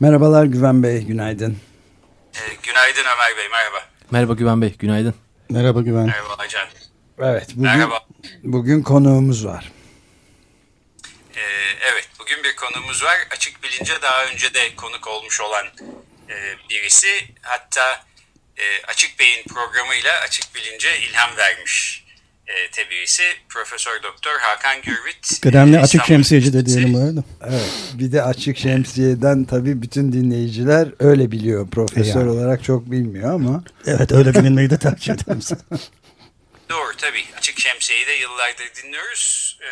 Merhabalar Güven Bey, günaydın. Ee, günaydın Ömer Bey, merhaba. Merhaba Güven Bey, günaydın. Merhaba Güven. Merhaba Acan. Evet, bugün, Merhaba. bugün konuğumuz var. Ee, evet, bugün bir konumuz var. Açık Bilince daha önce de konuk olmuş olan e, birisi. Hatta e, Açık Bey'in programıyla Açık Bilince ilham vermiş e, te birisi. Profesör Doktor Hakan Gürvit. Kıdemli e, açık şemsiyeci de diyelim öyle. Evet, bir de Açık Şemsiye'den tabii bütün dinleyiciler öyle biliyor. Profesör Yani. olarak çok bilmiyor ama. Evet öyle bilinmeyi de tercih ederim. Doğru tabii. Açık Şemsiye'yi de yıllardır dinliyoruz. Ee,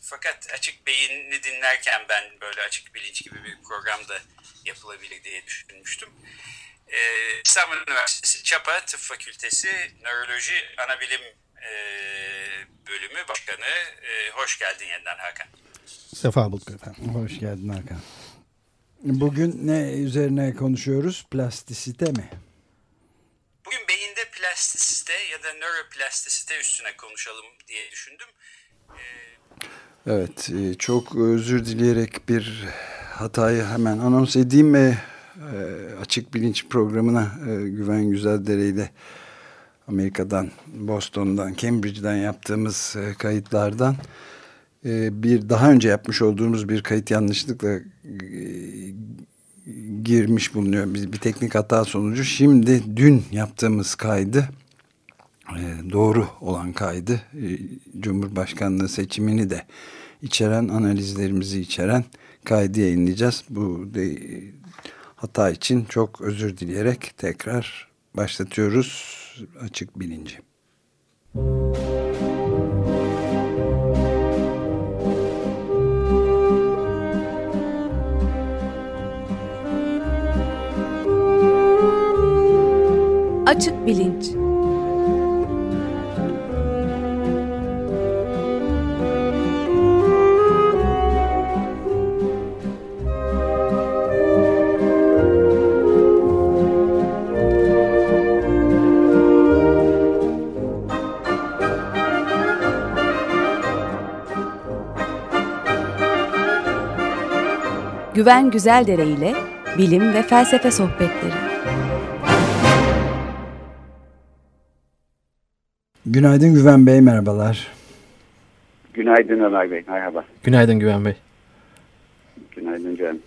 fakat Açık Beyin'i dinlerken ben böyle Açık Bilinç gibi bir programda yapılabilir diye düşünmüştüm. Ee, İstanbul Üniversitesi Çapa Tıp Fakültesi Nöroloji Anabilim e, Bölümü Başkanı. E, hoş geldin yeniden Hakan. Sefa bulduk efendim. Hoş geldin Hakan. Bugün ne üzerine konuşuyoruz? Plastisite mi? Bugün beyinde plastisite ya da nöroplastisite üstüne konuşalım diye düşündüm. Evet, e, çok özür dileyerek bir hatayı hemen anons edeyim ve Açık Bilinç programına Güven Güzeldere ile Amerika'dan, Boston'dan, Cambridge'den yaptığımız e, kayıtlardan e, bir daha önce yapmış olduğumuz bir kayıt yanlışlıkla e, girmiş bulunuyor. Biz bir teknik hata sonucu şimdi dün yaptığımız kaydı doğru olan kaydı Cumhurbaşkanlığı seçimini de içeren analizlerimizi içeren kaydı yayınlayacağız. Bu de, hata için çok özür dileyerek tekrar başlatıyoruz açık bilinci. Açık Bilinç Güven Güzeldere ile bilim ve felsefe sohbetleri. Günaydın Güven Bey merhabalar. Günaydın Ömer Bey, merhaba. Günaydın Güven Bey. Günaydın Can.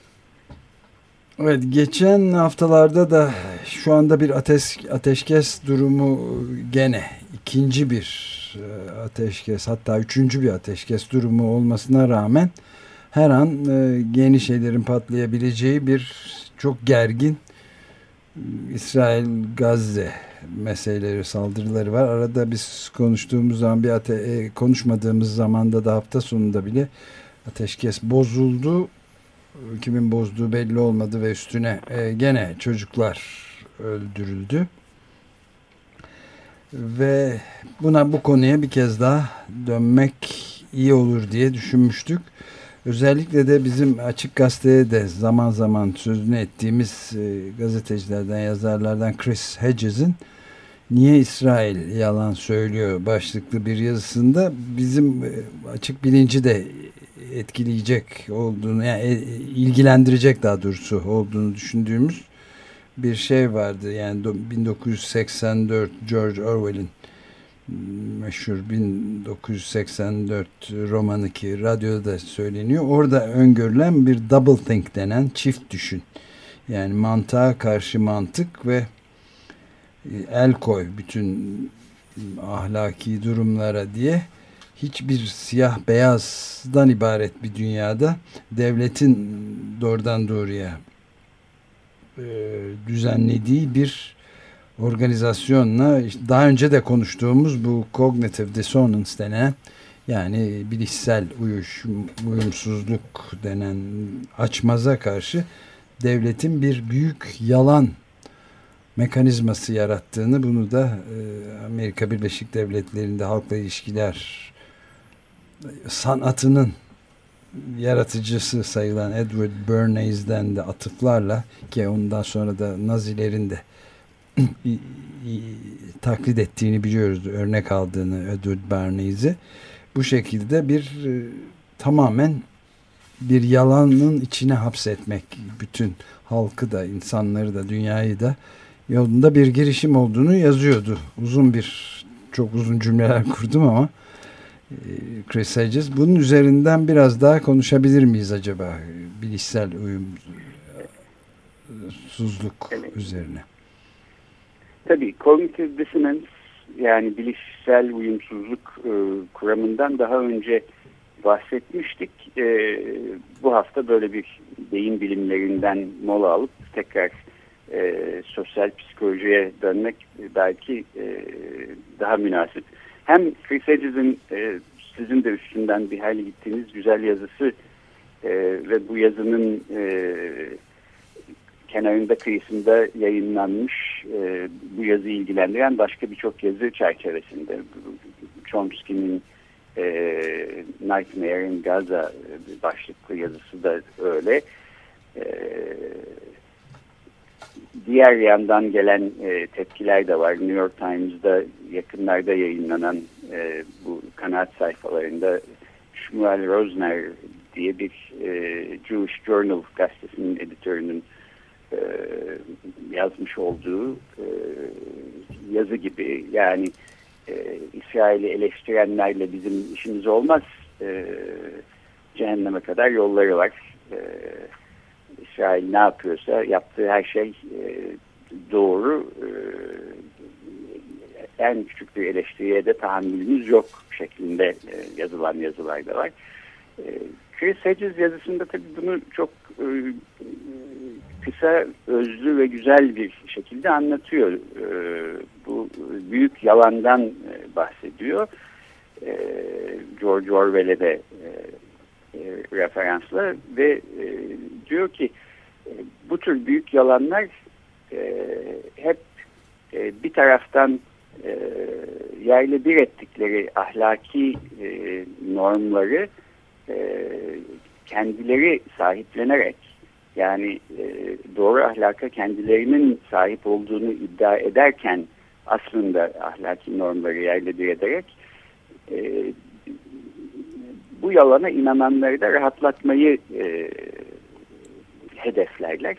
Evet geçen haftalarda da şu anda bir ateş, ateşkes durumu gene ikinci bir e, ateşkes hatta üçüncü bir ateşkes durumu olmasına rağmen her an e, yeni şeylerin patlayabileceği bir çok gergin e, İsrail-Gazze meseleleri saldırıları var. Arada biz konuştuğumuz zaman bir ate e, konuşmadığımız zamanda da hafta sonunda bile ateşkes bozuldu kimin bozduğu belli olmadı ve üstüne e, gene çocuklar öldürüldü. Ve buna bu konuya bir kez daha dönmek iyi olur diye düşünmüştük. Özellikle de bizim Açık Gazete'ye de zaman zaman sözünü ettiğimiz e, gazetecilerden, yazarlardan Chris Hedges'in Niye İsrail yalan söylüyor başlıklı bir yazısında bizim e, açık bilinci de etkileyecek olduğunu yani e, ilgilendirecek daha doğrusu olduğunu düşündüğümüz bir şey vardı. Yani do- 1984 George Orwell'in meşhur 1984 romanı ki radyoda da söyleniyor. Orada öngörülen bir double think denen çift düşün. Yani mantığa karşı mantık ve e, el koy bütün ahlaki durumlara diye hiçbir siyah beyazdan ibaret bir dünyada devletin doğrudan doğruya e, düzenlediği bir organizasyonla daha önce de konuştuğumuz bu cognitive dissonance denen Yani bilişsel uyuş, uyumsuzluk denen açmaza karşı devletin bir büyük yalan mekanizması yarattığını bunu da e, Amerika Birleşik Devletleri'nde halkla ilişkiler sanatının yaratıcısı sayılan Edward Bernays'den de atıflarla ki ondan sonra da Nazilerin de taklit ettiğini biliyoruz. Örnek aldığını Edward Bernays'i. Bu şekilde bir e, tamamen bir yalanın içine hapsetmek bütün halkı da insanları da dünyayı da yolunda bir girişim olduğunu yazıyordu. Uzun bir çok uzun cümleler kurdum ama e, Chris Hedges bunun üzerinden biraz daha konuşabilir miyiz acaba bilişsel uyumsuzluk üzerine? Tabii cognitive dissonance yani bilişsel uyumsuzluk e, kuramından daha önce bahsetmiştik. E, bu hafta böyle bir beyin bilimlerinden mola alıp tekrar e, sosyal psikolojiye dönmek belki e, daha münasip. Hem Chris Hedges'in e, sizin de üstünden bir hayli gittiğiniz güzel yazısı e, ve bu yazının e, kenarında kıyısında yayınlanmış e, bu yazı ilgilendiren başka birçok yazı çerçevesinde Chomsky'nin e, Nightmare in Gaza başlıklı yazısı da öyle. E, diğer yandan gelen e, tepkiler de var. New York Times'da yakınlarda yayınlanan e, bu kanaat sayfalarında Shmuel Rosner diye bir e, Jewish Journal gazetesinin editörünün e, yazmış olduğu e, yazı gibi yani e, İsrail'i eleştirenlerle bizim işimiz olmaz e, cehenneme kadar yolları var. E, İsrail ne yapıyorsa yaptığı her şey e, doğru. E, en küçük bir eleştiriye de tahammülümüz yok şeklinde e, yazılan yazılar da var. E, Chris Hedges yazısında tabii bunu çok e, kısa, özlü ve güzel bir şekilde anlatıyor. E, bu büyük yalandan e, bahsediyor. E, George Orwell'e de e, e, referansla ve diyor ki bu tür büyük yalanlar hep bir taraftan yerle bir ettikleri ahlaki normları kendileri sahiplenerek yani e, doğru ahlaka kendilerinin sahip olduğunu iddia ederken aslında ahlaki normları yerle bir ederek e, bu yalana inananları da rahatlatmayı e, hedeflerler.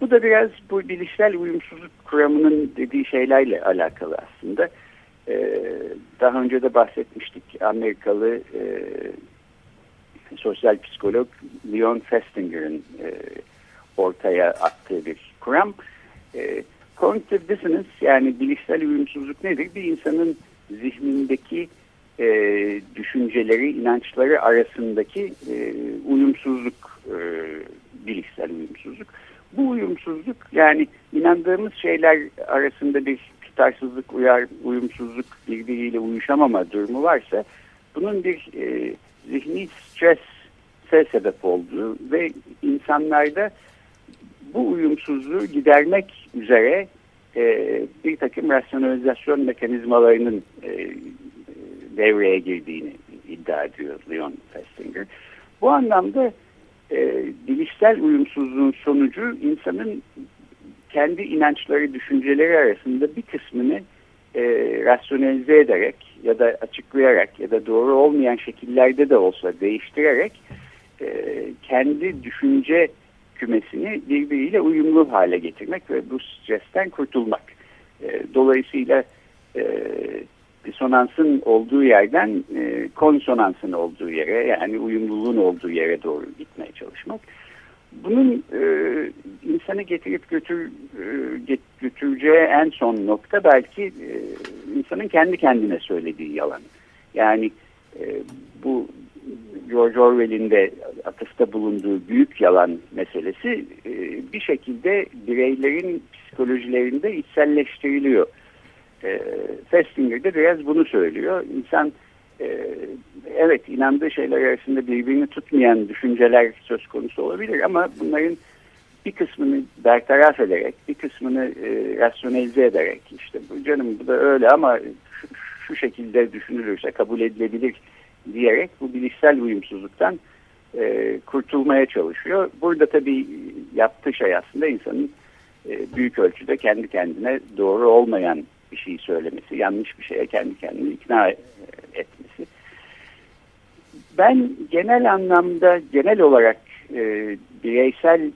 Bu da biraz bu bilişsel uyumsuzluk kuramının dediği şeylerle alakalı aslında. Ee, daha önce de bahsetmiştik. Amerikalı e, sosyal psikolog Leon Festinger'ın e, ortaya attığı bir kuram. E, cognitive dissonance yani bilişsel uyumsuzluk nedir? Bir insanın zihnindeki e, düşünceleri, inançları arasındaki e, uyumsuzluk, e, bilişsel uyumsuzluk. Bu uyumsuzluk yani inandığımız şeyler arasında bir tutarsızlık, uyar, uyumsuzluk birbiriyle uyuşamama durumu varsa bunun bir e, zihni strese sebep olduğu ve insanlarda bu uyumsuzluğu gidermek üzere e, bir takım rasyonalizasyon mekanizmalarının e, devreye girdiğini iddia ediyor Leon Festinger. Bu anlamda e, bilişsel uyumsuzluğun sonucu insanın kendi inançları, düşünceleri arasında bir kısmını e, rasyonelize ederek ya da açıklayarak ya da doğru olmayan şekillerde de olsa değiştirerek e, kendi düşünce kümesini birbiriyle uyumlu hale getirmek ve bu stresten kurtulmak. E, dolayısıyla e, disonansın olduğu yerden e, konsonansın olduğu yere yani uyumluluğun olduğu yere doğru gitmeye çalışmak. Bunun e, insanı getirip götür, e, götüreceği en son nokta belki e, insanın kendi kendine söylediği yalan. Yani e, bu George Orwell'in de atıfta bulunduğu büyük yalan meselesi e, bir şekilde bireylerin psikolojilerinde içselleştiriliyor. E, Festinger de biraz bunu söylüyor. İnsan e, evet inandığı şeyler arasında birbirini tutmayan düşünceler söz konusu olabilir ama bunların bir kısmını bertaraf ederek, bir kısmını e, rasyonelize ederek işte bu canım bu da öyle ama şu, şu şekilde düşünülürse kabul edilebilir diyerek bu bilişsel uyumsuzluktan e, kurtulmaya çalışıyor. Burada tabii yaptığı şey aslında insanın e, büyük ölçüde kendi kendine doğru olmayan bir şeyi söylemesi, yanlış bir şeye kendi kendini ikna etmesi. Ben genel anlamda, genel olarak e, bireysel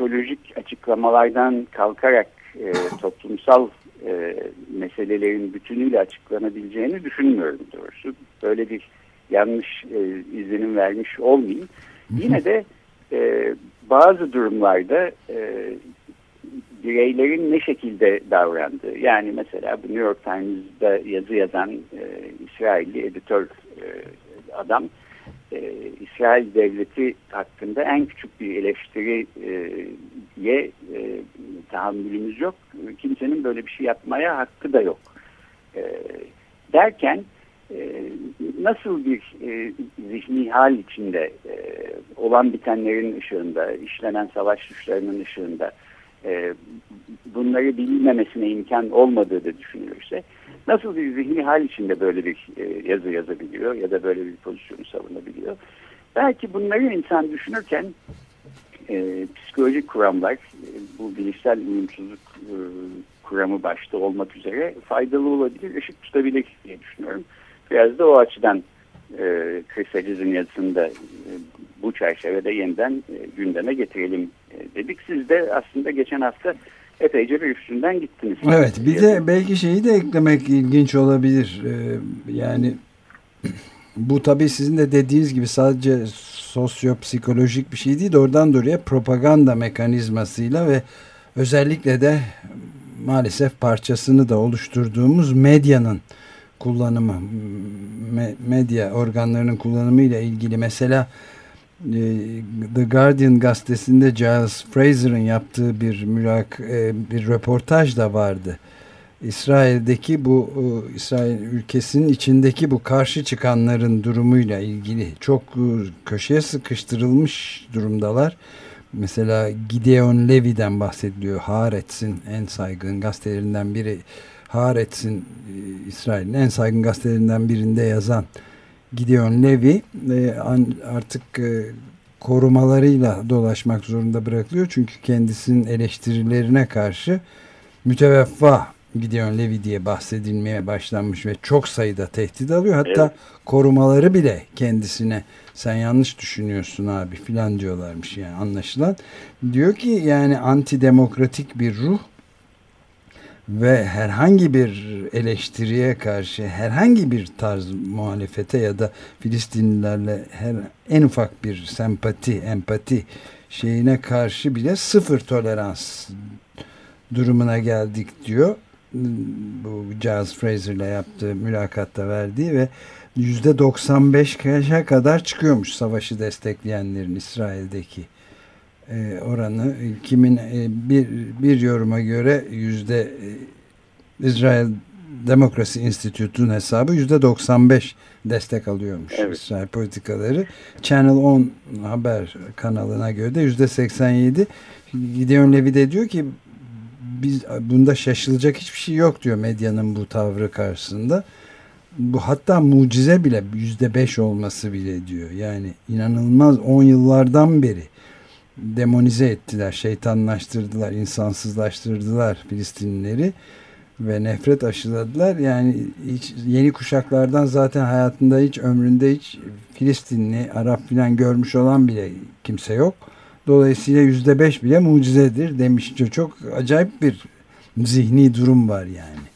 psikolojik açıklamalardan kalkarak e, toplumsal e, meselelerin bütünüyle açıklanabileceğini düşünmüyorum doğrusu. Böyle bir yanlış e, izlenim vermiş olmayayım. Yine de e, bazı durumlarda e, bireylerin ne şekilde davrandığı yani mesela New York Times'da yazı yazan e, İsrailli editör e, adam e, İsrail devleti hakkında en küçük bir eleştiriye e, tahammülümüz yok. Kimsenin böyle bir şey yapmaya hakkı da yok. E, derken e, nasıl bir e, zihni hal içinde e, olan bitenlerin ışığında, işlenen savaş suçlarının ışığında e, bunları bilinmemesine imkan olmadığı da düşünülürse nasıl bir zihni hal içinde böyle bir e, yazı yazabiliyor ya da böyle bir pozisyonu savunabiliyor. Belki bunları insan düşünürken e, psikolojik kuramlar, e, bu bilişsel uyumsuzluk e, kuramı başta olmak üzere faydalı olabilir, ışık tutabilir diye düşünüyorum. Biraz da o açıdan e, Chris yazısını da e, bu çerçevede yeniden e, gündeme getirelim e, dedik. Siz de aslında geçen hafta epeyce bir üstünden gittiniz. Evet bir de belki şeyi de eklemek ilginç olabilir. Ee, yani bu tabii sizin de dediğiniz gibi sadece sosyopsikolojik bir şey değil. Oradan doğruya propaganda mekanizmasıyla ve özellikle de maalesef parçasını da oluşturduğumuz medyanın kullanımı, medya organlarının kullanımı ile ilgili mesela e, The Guardian gazetesinde Giles Fraser'ın yaptığı bir mülak e, bir röportaj da vardı. İsrail'deki bu e, İsrail ülkesinin içindeki bu karşı çıkanların durumuyla ilgili çok köşeye sıkıştırılmış durumdalar. Mesela Gideon Levy'den bahsediliyor. Haaretz'in en saygın gazetelerinden biri. Haaretz'in İsrail'in en saygın gazetelerinden birinde yazan Gideon Levy e, artık e, korumalarıyla dolaşmak zorunda bırakılıyor. Çünkü kendisinin eleştirilerine karşı müteveffa Gideon Levy diye bahsedilmeye başlanmış ve çok sayıda tehdit alıyor. Hatta evet. korumaları bile kendisine sen yanlış düşünüyorsun abi filan diyorlarmış yani anlaşılan. Diyor ki yani antidemokratik bir ruh ve herhangi bir eleştiriye karşı herhangi bir tarz muhalefete ya da Filistinlilerle her en ufak bir sempati, empati şeyine karşı bile sıfır tolerans durumuna geldik diyor. Bu Giles Fraser'la yaptığı mülakatta verdiği ve yüzde 95'e kadar çıkıyormuş savaşı destekleyenlerin İsrail'deki e, oranı kimin e, bir, bir yoruma göre yüzde e, İsrail Demokrasi Enstitütü'nün hesabı yüzde 95 destek alıyormuş evet. İsrail politikaları. Channel 10 haber kanalına göre de yüzde 87 Gideon Levy de diyor ki biz bunda şaşılacak hiçbir şey yok diyor medyanın bu tavrı karşısında. Bu hatta mucize bile yüzde beş olması bile diyor. Yani inanılmaz on yıllardan beri demonize ettiler, şeytanlaştırdılar, insansızlaştırdılar Filistinlileri ve nefret aşıladılar. Yani hiç, yeni kuşaklardan zaten hayatında hiç ömründe hiç Filistinli, Arap filan görmüş olan bile kimse yok. Dolayısıyla yüzde beş bile mucizedir demiş. Çok acayip bir zihni durum var yani.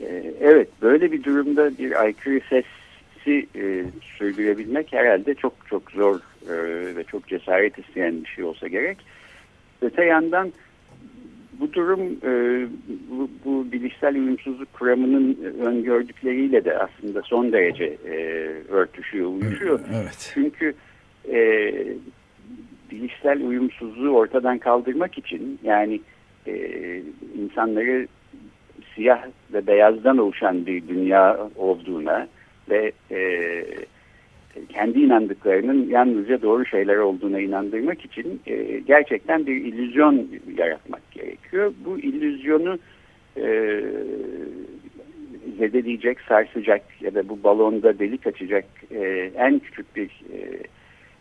Ee, evet böyle bir durumda bir aykırı sesi e, sürdürebilmek herhalde çok çok zor e, ve çok cesaret isteyen bir şey olsa gerek. Öte yandan bu durum e, bu, bu bilişsel uyumsuzluk kuramının öngördükleriyle de aslında son derece e, örtüşüyor, uyuşuyor. Evet. Çünkü e, bilişsel uyumsuzluğu ortadan kaldırmak için yani e, insanları siyah ve beyazdan oluşan bir dünya olduğuna ve e, kendi inandıklarının yalnızca doğru şeyler olduğuna inandırmak için e, gerçekten bir illüzyon yaratmak gerekiyor. Bu illüzyonu e, zedeleyecek, sarsacak ya da bu balonda delik açacak e, en küçük bir e,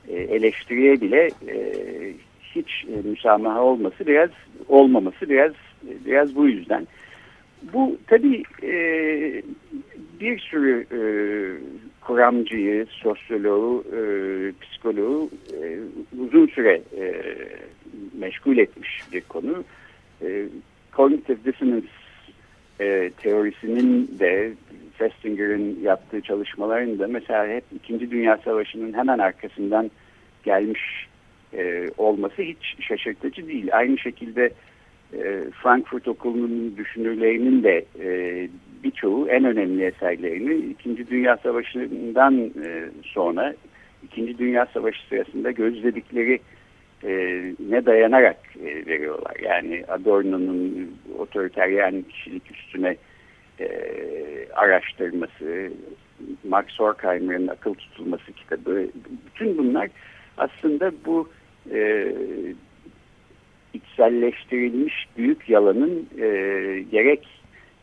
e eleştiriye bile e, hiç e, müsamaha olması biraz olmaması biraz biraz bu yüzden. Bu tabii e, bir sürü e, kuramcıyı, sosyoloğu, psikoloğu uzun süre meşgul etmiş bir konu. Cognitive dissonance teorisinin de Festinger'in yaptığı çalışmaların da mesela hep İkinci Dünya Savaşı'nın hemen arkasından gelmiş e, olması hiç şaşırtıcı değil. Aynı şekilde e, Frankfurt Okulu'nun düşünürlerinin de e, birçoğu en önemli eserlerini İkinci Dünya Savaşı'ndan e, sonra İkinci Dünya Savaşı sırasında gözledikleri e, ne dayanarak e, veriyorlar. Yani Adorno'nun otoriteryen kişilik üstüne araştırması, Max Horkheimer'ın akıl tutulması kitabı, bütün bunlar aslında bu e, içselleştirilmiş büyük yalanın e, gerek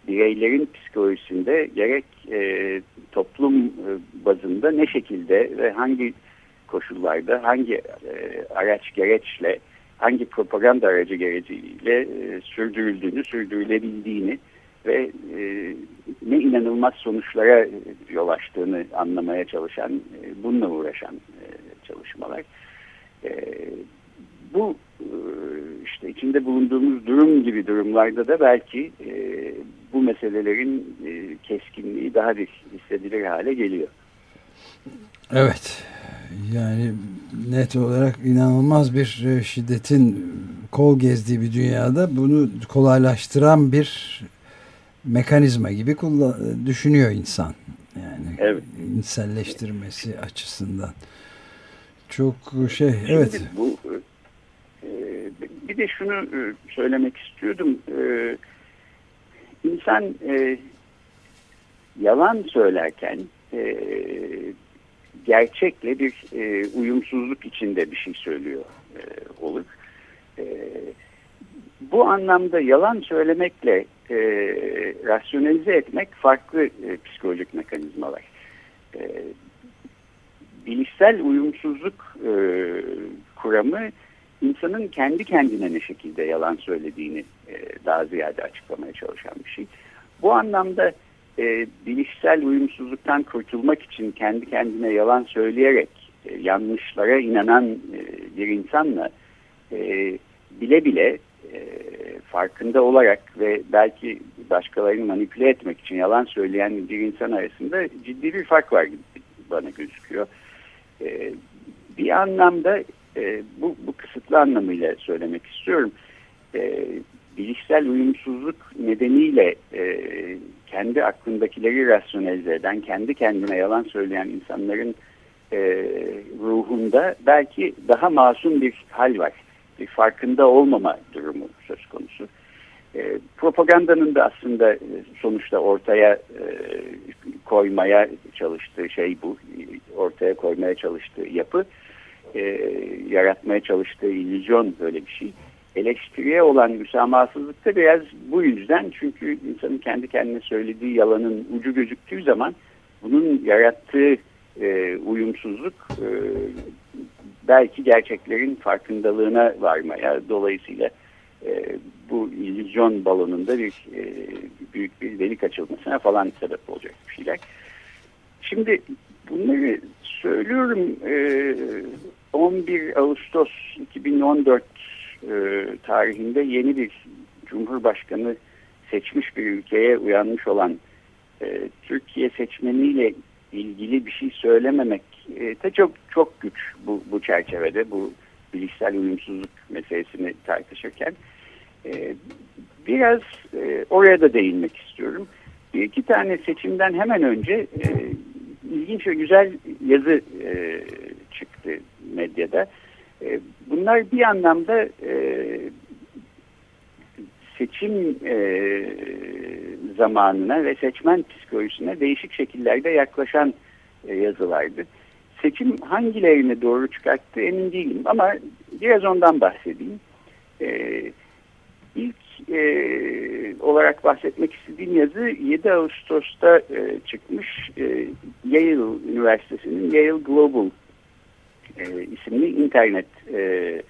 bireylerin psikolojisinde gerek e, toplum e, bazında ne şekilde ve hangi koşullarda hangi e, araç gereçle hangi propaganda aracı gereciyle e, sürdürüldüğünü, sürdürülebildiğini ve e, ne inanılmaz sonuçlara yol açtığını anlamaya çalışan, e, bununla uğraşan e, çalışmalar. E, bu e, işte içinde bulunduğumuz durum gibi durumlarda da belki e, bu meselelerin e, keskinliği daha bir hissedilir hale geliyor. Evet. Yani net olarak inanılmaz bir e, şiddetin kol gezdiği bir dünyada bunu kolaylaştıran bir mekanizma gibi düşünüyor insan. Yani evet. inselleştirmesi açısından. Çok şey Şimdi evet. Bu e, bir de şunu e, söylemek istiyordum. İnsan yalan söylerken gerçekle bir e, uyumsuzluk içinde bir şey söylüyor e, olur. E, bu anlamda yalan söylemekle e, rasyonelize etmek farklı e, psikolojik mekanizmalar. E, bilişsel uyumsuzluk e, kuramı insanın kendi kendine ne şekilde yalan söylediğini e, daha ziyade açıklamaya çalışan bir şey. Bu anlamda e, bilişsel uyumsuzluktan kurtulmak için kendi kendine yalan söyleyerek e, yanlışlara inanan e, bir insanla e, bile bile e, farkında olarak ve belki başkalarını manipüle etmek için yalan söyleyen bir insan arasında ciddi bir fark var bana gözüküyor. E, bir anlamda e, bu, bu kısıtlı anlamıyla söylemek istiyorum. E, bilişsel uyumsuzluk nedeniyle e, kendi aklındakileri rasyonelize eden, kendi kendine yalan söyleyen insanların e, ruhunda belki daha masum bir hal var. Bir farkında olmama durumu söz konusu. E, propagandanın da aslında e, sonuçta ortaya e, koymaya çalıştığı şey bu. Ortaya koymaya çalıştığı yapı. E, yaratmaya çalıştığı illüzyon böyle bir şey eleştiriye olan müsamahasızlık da biraz bu yüzden çünkü insanın kendi kendine söylediği yalanın ucu gözüktüğü zaman bunun yarattığı e, uyumsuzluk e, belki gerçeklerin farkındalığına varmaya dolayısıyla e, bu illüzyon balonunda bir e, büyük bir delik açılmasına falan sebep olacak bir şeyler. Şimdi bunları söylüyorum e, 11 Ağustos 2014 e, tarihinde yeni bir cumhurbaşkanı seçmiş bir ülkeye uyanmış olan e, Türkiye seçmeniyle ilgili bir şey söylememek e, de çok çok güç bu, bu çerçevede bu bilişsel uyumsuzluk meselesini tartışırken e, biraz e, oraya da değinmek istiyorum. Bir iki tane seçimden hemen önce ilginç ve güzel yazı çıktı medyada. Bunlar bir anlamda seçim e, zamanına ve seçmen psikolojisine değişik şekillerde yaklaşan e, yazılardı. Seçim hangilerini doğru çıkarttı emin değilim ama biraz ondan bahsedeyim. E, ilk e, olarak bahsetmek istediğim yazı 7 Ağustos'ta e, çıkmış e, Yale Üniversitesi'nin Yale Global e, isimli internet e,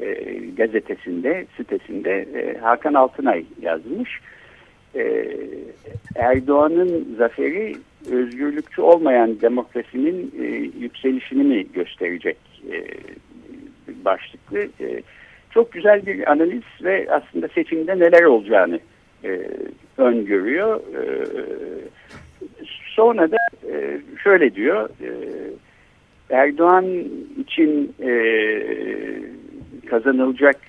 e, gazetesinde, sitesinde e, Hakan Altınay yazmış. E, Erdoğan'ın zaferi özgürlükçü olmayan demokrasinin e, yükselişini mi gösterecek e, başlıklı. E, çok güzel bir analiz ve aslında seçimde neler olacağını e, öngörüyor. E, sonra da e, şöyle diyor, e, Erdoğan için e, kazanılacak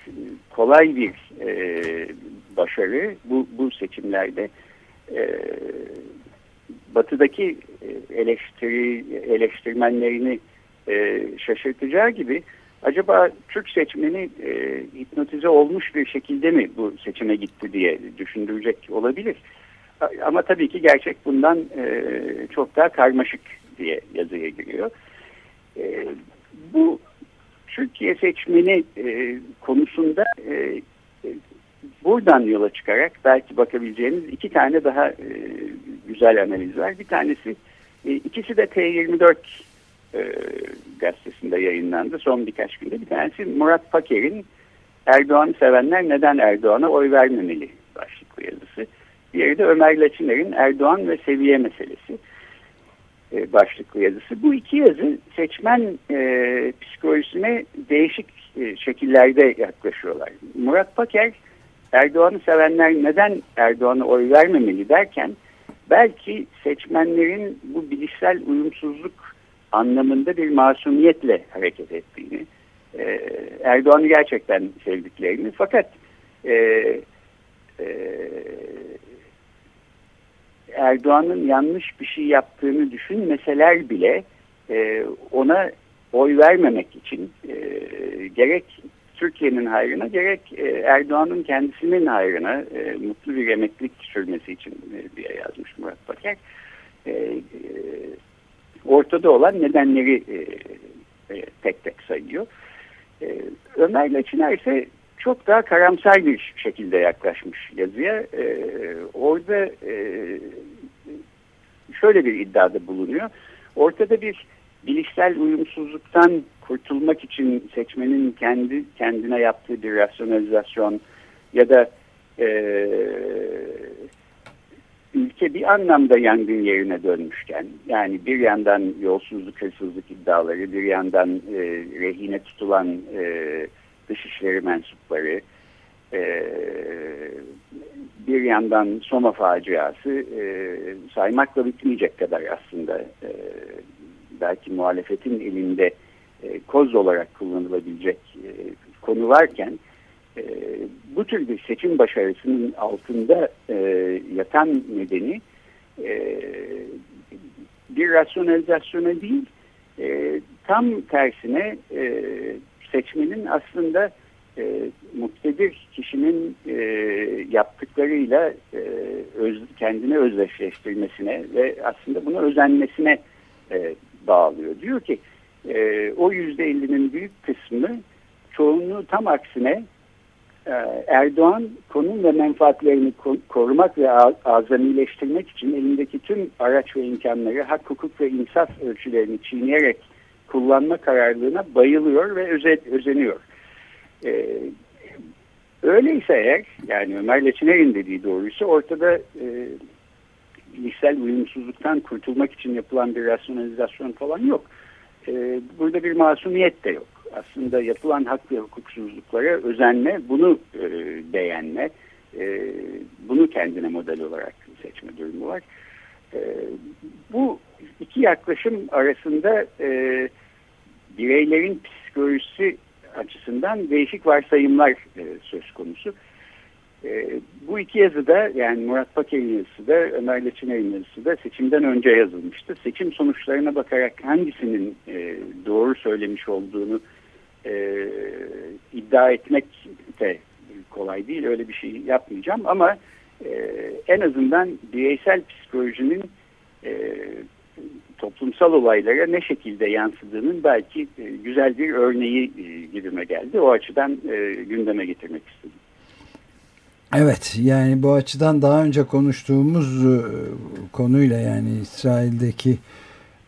kolay bir e, başarı bu, bu seçimlerde e, batıdaki eleştiri eleştirmenlerini e, şaşırtacağı gibi acaba Türk seçmeni e, hipnotize olmuş bir şekilde mi bu seçime gitti diye düşündürecek olabilir. Ama tabii ki gerçek bundan e, çok daha karmaşık diye yazıya giriyor. E, bu Türkiye seçmeni e, konusunda e, e, buradan yola çıkarak belki bakabileceğiniz iki tane daha e, güzel analiz var. Bir tanesi e, ikisi de T24 e, gazetesinde yayınlandı son birkaç günde. Bir tanesi Murat Paker'in Erdoğan'ı sevenler neden Erdoğan'a oy vermemeli başlıklı yazısı. Diğeri de Ömer Laçiner'in Erdoğan ve seviye meselesi e, başlıklı yazısı. Bu iki yazı seçmen e, psikolojisine değişik e, şekillerde yaklaşıyorlar. Murat Paker Erdoğan'ı sevenler neden Erdoğan'a oy vermemeli derken belki seçmenlerin bu bilişsel uyumsuzluk anlamında bir masumiyetle hareket ettiğini, e, Erdoğan'ı gerçekten sevdiklerini fakat e, e, Erdoğan'ın yanlış bir şey yaptığını düşünmeseler bile e, ona oy vermemek için e, gerek Türkiye'nin hayrına gerek e, Erdoğan'ın kendisinin hayrına e, mutlu bir emeklilik sürmesi için e, diye yazmış Murat Paker. E, e, ortada olan nedenleri e, e, tek tek sayıyor. E, Ömer Laçiner ise çok daha karamsar bir şekilde yaklaşmış yazıya. E, orada e, şöyle bir iddiada bulunuyor. Ortada bir bilişsel uyumsuzluktan kurtulmak için seçmenin kendi kendine yaptığı bir rasyonalizasyon ya da e, ülke bir anlamda yangın yerine dönmüşken yani bir yandan yolsuzluk, hırsızlık iddiaları, bir yandan e, rehine tutulan e, dışişleri mensupları, e, bir yandan Soma faciası e, saymakla bitmeyecek kadar aslında e, belki muhalefetin elinde e, koz olarak kullanılabilecek e, konu varken e, bu tür bir seçim başarısının altında e, yatan nedeni e, bir rasyonalizasyona değil e, tam tersine e, seçmenin aslında e, muktedir kişinin e, yaptıklarıyla e, öz, kendini özdeşleştirmesine ve aslında buna özenmesine e, bağlıyor. Diyor ki e, o yüzde ellinin büyük kısmı çoğunluğu tam aksine e, Erdoğan konum ve menfaatlerini korumak ve azamileştirmek için elindeki tüm araç ve imkanları hak, hukuk ve insaf ölçülerini çiğneyerek kullanma kararlılığına bayılıyor ve öze, özeniyor. E, öyleyse eğer yani Ömer Leçiner'in dediği doğruysa ortada e, bilişsel uyumsuzluktan kurtulmak için yapılan bir rasyonalizasyon falan yok. E, burada bir masumiyet de yok. Aslında yapılan hak ve hukuksuzluklara özenme, bunu e, beğenme, e, bunu kendine model olarak seçme durumu var. E, bu iki yaklaşım arasında e, bireylerin psikolojisi açısından değişik varsayımlar e, söz konusu. E, bu iki yazı da yani Murat Paker'in yazısı da Ömer Leçiner'in yazısı da seçimden önce yazılmıştı. Seçim sonuçlarına bakarak hangisinin e, doğru söylemiş olduğunu e, iddia etmek de kolay değil. Öyle bir şey yapmayacağım ama e, en azından bireysel psikolojinin e, toplumsal olaylara ne şekilde yansıdığının belki e, güzel bir örneği e, gibime geldi. O açıdan e, gündeme getirmek istedim. Evet yani bu açıdan daha önce konuştuğumuz e, konuyla yani İsrail'deki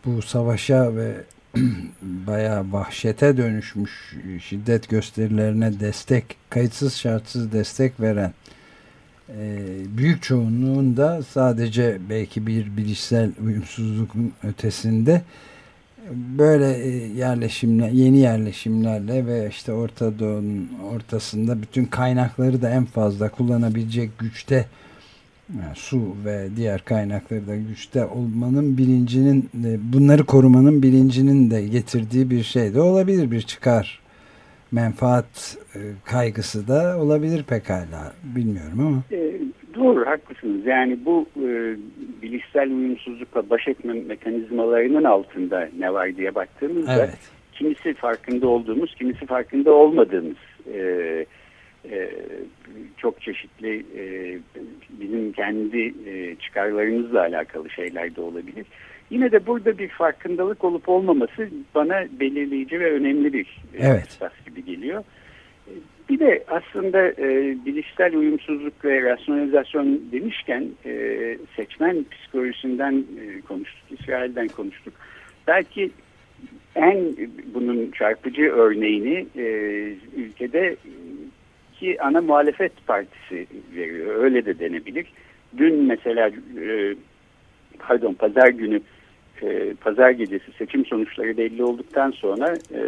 bu savaşa ve bayağı vahşete dönüşmüş şiddet gösterilerine destek, kayıtsız şartsız destek veren büyük çoğunluğun da sadece belki bir bilişsel uyumsuzlukun ötesinde böyle e, yerleşimler, yeni yerleşimlerle ve işte Orta Doğu'nun ortasında bütün kaynakları da en fazla kullanabilecek güçte yani su ve diğer kaynakları da güçte olmanın bilincinin bunları korumanın bilincinin de getirdiği bir şey de olabilir bir çıkar menfaat e, kaygısı da olabilir pekala bilmiyorum ama. E, doğru haklısınız yani bu e, bilişsel uyumsuzlukla baş etme mekanizmalarının altında ne var diye baktığımızda evet. kimisi farkında olduğumuz kimisi farkında olmadığımız e, e, çok çeşitli e, bizim kendi e, çıkarlarımızla alakalı şeyler de olabilir. Yine de burada bir farkındalık olup olmaması bana belirleyici ve önemli bir e, evet. esas gibi geliyor. Bir de aslında e, bilişsel uyumsuzluk ve rasyonalizasyon demişken e, seçmen psikolojisinden e, konuştuk, İsrail'den konuştuk. Belki en bunun çarpıcı örneğini e, ülkede ki ana muhalefet partisi veriyor. Öyle de denebilir. Dün mesela e, pardon pazar günü e, pazar gecesi seçim sonuçları belli olduktan sonra e,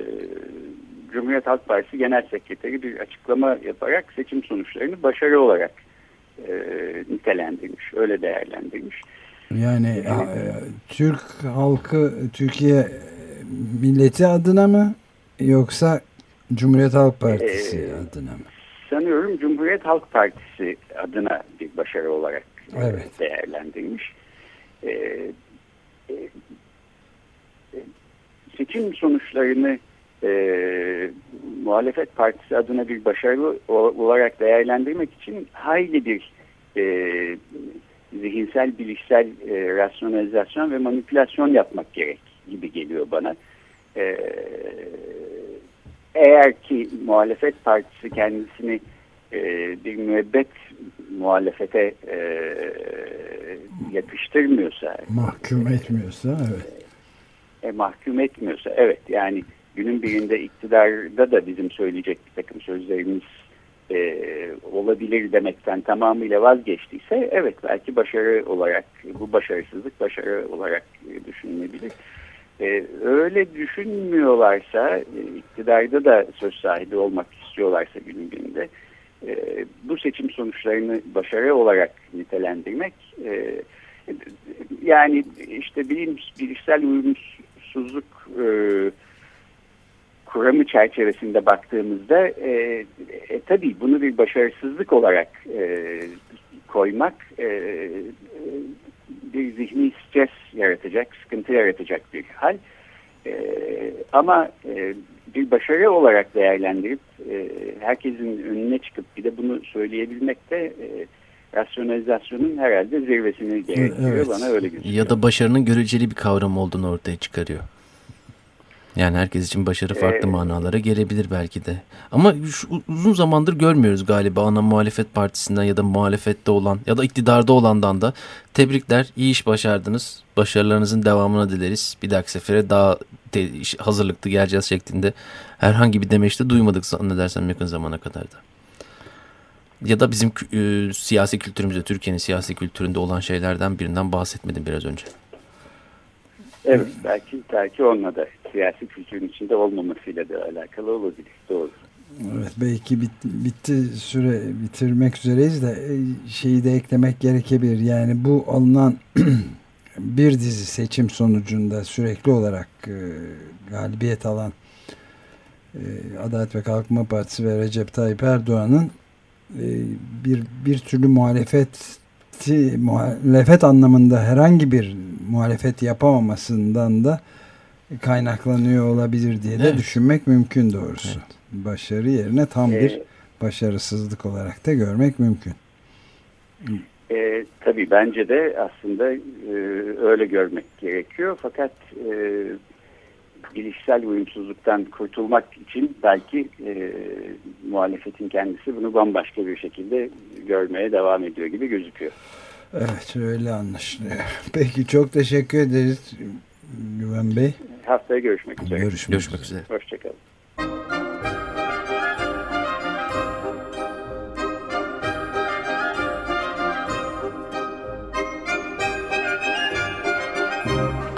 Cumhuriyet Halk Partisi Genel Sekreteri bir açıklama yaparak seçim sonuçlarını başarı olarak e, nitelendirmiş. Öyle değerlendirmiş. Yani e, Türk halkı Türkiye milleti adına mı yoksa Cumhuriyet Halk Partisi e, adına mı? Sanıyorum Cumhuriyet Halk Partisi adına bir başarı olarak e, evet. değerlendirmiş. E, e, seçim sonuçlarını e, muhalefet partisi adına bir başarı olarak değerlendirmek için hayli bir e, zihinsel, bilişsel e, rasyonalizasyon ve manipülasyon yapmak gerek gibi geliyor bana. E, eğer ki muhalefet partisi kendisini e, bir müebbet muhalefete e, yakıştırmıyorsa mahkum etmiyorsa evet. E, mahkum etmiyorsa evet. Yani günün birinde iktidarda da bizim söyleyecek bir takım sözlerimiz e, olabilir demekten tamamıyla vazgeçtiyse evet belki başarı olarak bu başarısızlık başarı olarak e, düşünülebilir. E, öyle düşünmüyorlarsa e, iktidarda da söz sahibi olmak istiyorlarsa günün birinde e, bu seçim sonuçlarını başarı olarak nitelendirmek e, yani işte bilim, bilişsel uyumsuzluk e, kuramı çerçevesinde baktığımızda e, e, tabii bunu bir başarısızlık olarak e, koymak e, bir zihni stres yaratacak, sıkıntı yaratacak bir hal. E, ama e, bir başarı olarak değerlendirip e, herkesin önüne çıkıp bir de bunu söyleyebilmek de e, rasyonalizasyonun herhalde zirvesini gerektiriyor. Evet. Bana öyle gözüküyor. Ya da başarının göreceli bir kavram olduğunu ortaya çıkarıyor. Yani herkes için başarı farklı ee, manalara gelebilir belki de. Ama şu, uzun zamandır görmüyoruz galiba ana muhalefet partisinden ya da muhalefette olan ya da iktidarda olandan da tebrikler iyi iş başardınız. Başarılarınızın devamını dileriz. Bir dahaki sefere daha hazırlıklı geleceğiz şeklinde herhangi bir demeçte duymadık zannedersem yakın zamana kadar da. Ya da bizim e, siyasi kültürümüzde, Türkiye'nin siyasi kültüründe olan şeylerden birinden bahsetmedim biraz önce. Evet, belki belki onunla da siyasi kültürün içinde olmamasıyla da alakalı olabilir. Doğru. Evet belki bit, bitti süre bitirmek üzereyiz de e, şeyi de eklemek gerekebilir. Yani bu alınan bir dizi seçim sonucunda sürekli olarak e, galibiyet alan e, Adalet ve Kalkınma Partisi ve Recep Tayyip Erdoğan'ın e, bir bir türlü muhalefet muhalefet anlamında herhangi bir muhalefet yapamamasından da kaynaklanıyor olabilir diye de evet. düşünmek mümkün doğrusu. Evet. Başarı yerine tam bir başarısızlık olarak da görmek mümkün. E, tabii bence de aslında e, öyle görmek gerekiyor. Fakat e, bilişsel uyumsuzluktan kurtulmak için belki e, muhalefetin kendisi bunu bambaşka bir şekilde görmeye devam ediyor gibi gözüküyor. Evet öyle anlaşılıyor. Peki çok teşekkür ederiz Güven Bey. Haftaya görüşmek üzere. Görüşmek, Görüşmek üzere. üzere. Hoşçakalın.